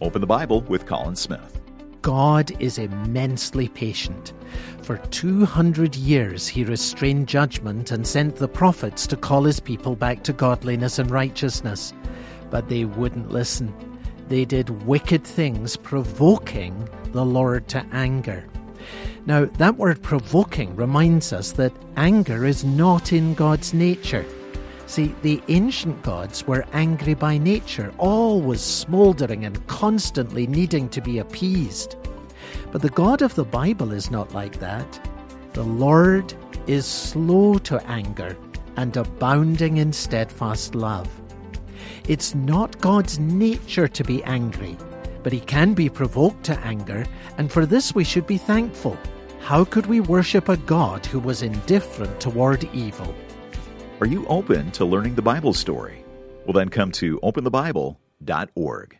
Open the Bible with Colin Smith. God is immensely patient. For 200 years, he restrained judgment and sent the prophets to call his people back to godliness and righteousness. But they wouldn't listen. They did wicked things, provoking the Lord to anger. Now, that word provoking reminds us that anger is not in God's nature. See, the ancient gods were angry by nature, always smouldering and constantly needing to be appeased. But the God of the Bible is not like that. The Lord is slow to anger and abounding in steadfast love. It's not God's nature to be angry, but he can be provoked to anger, and for this we should be thankful. How could we worship a God who was indifferent toward evil? Are you open to learning the Bible story? Well, then come to openthebible.org.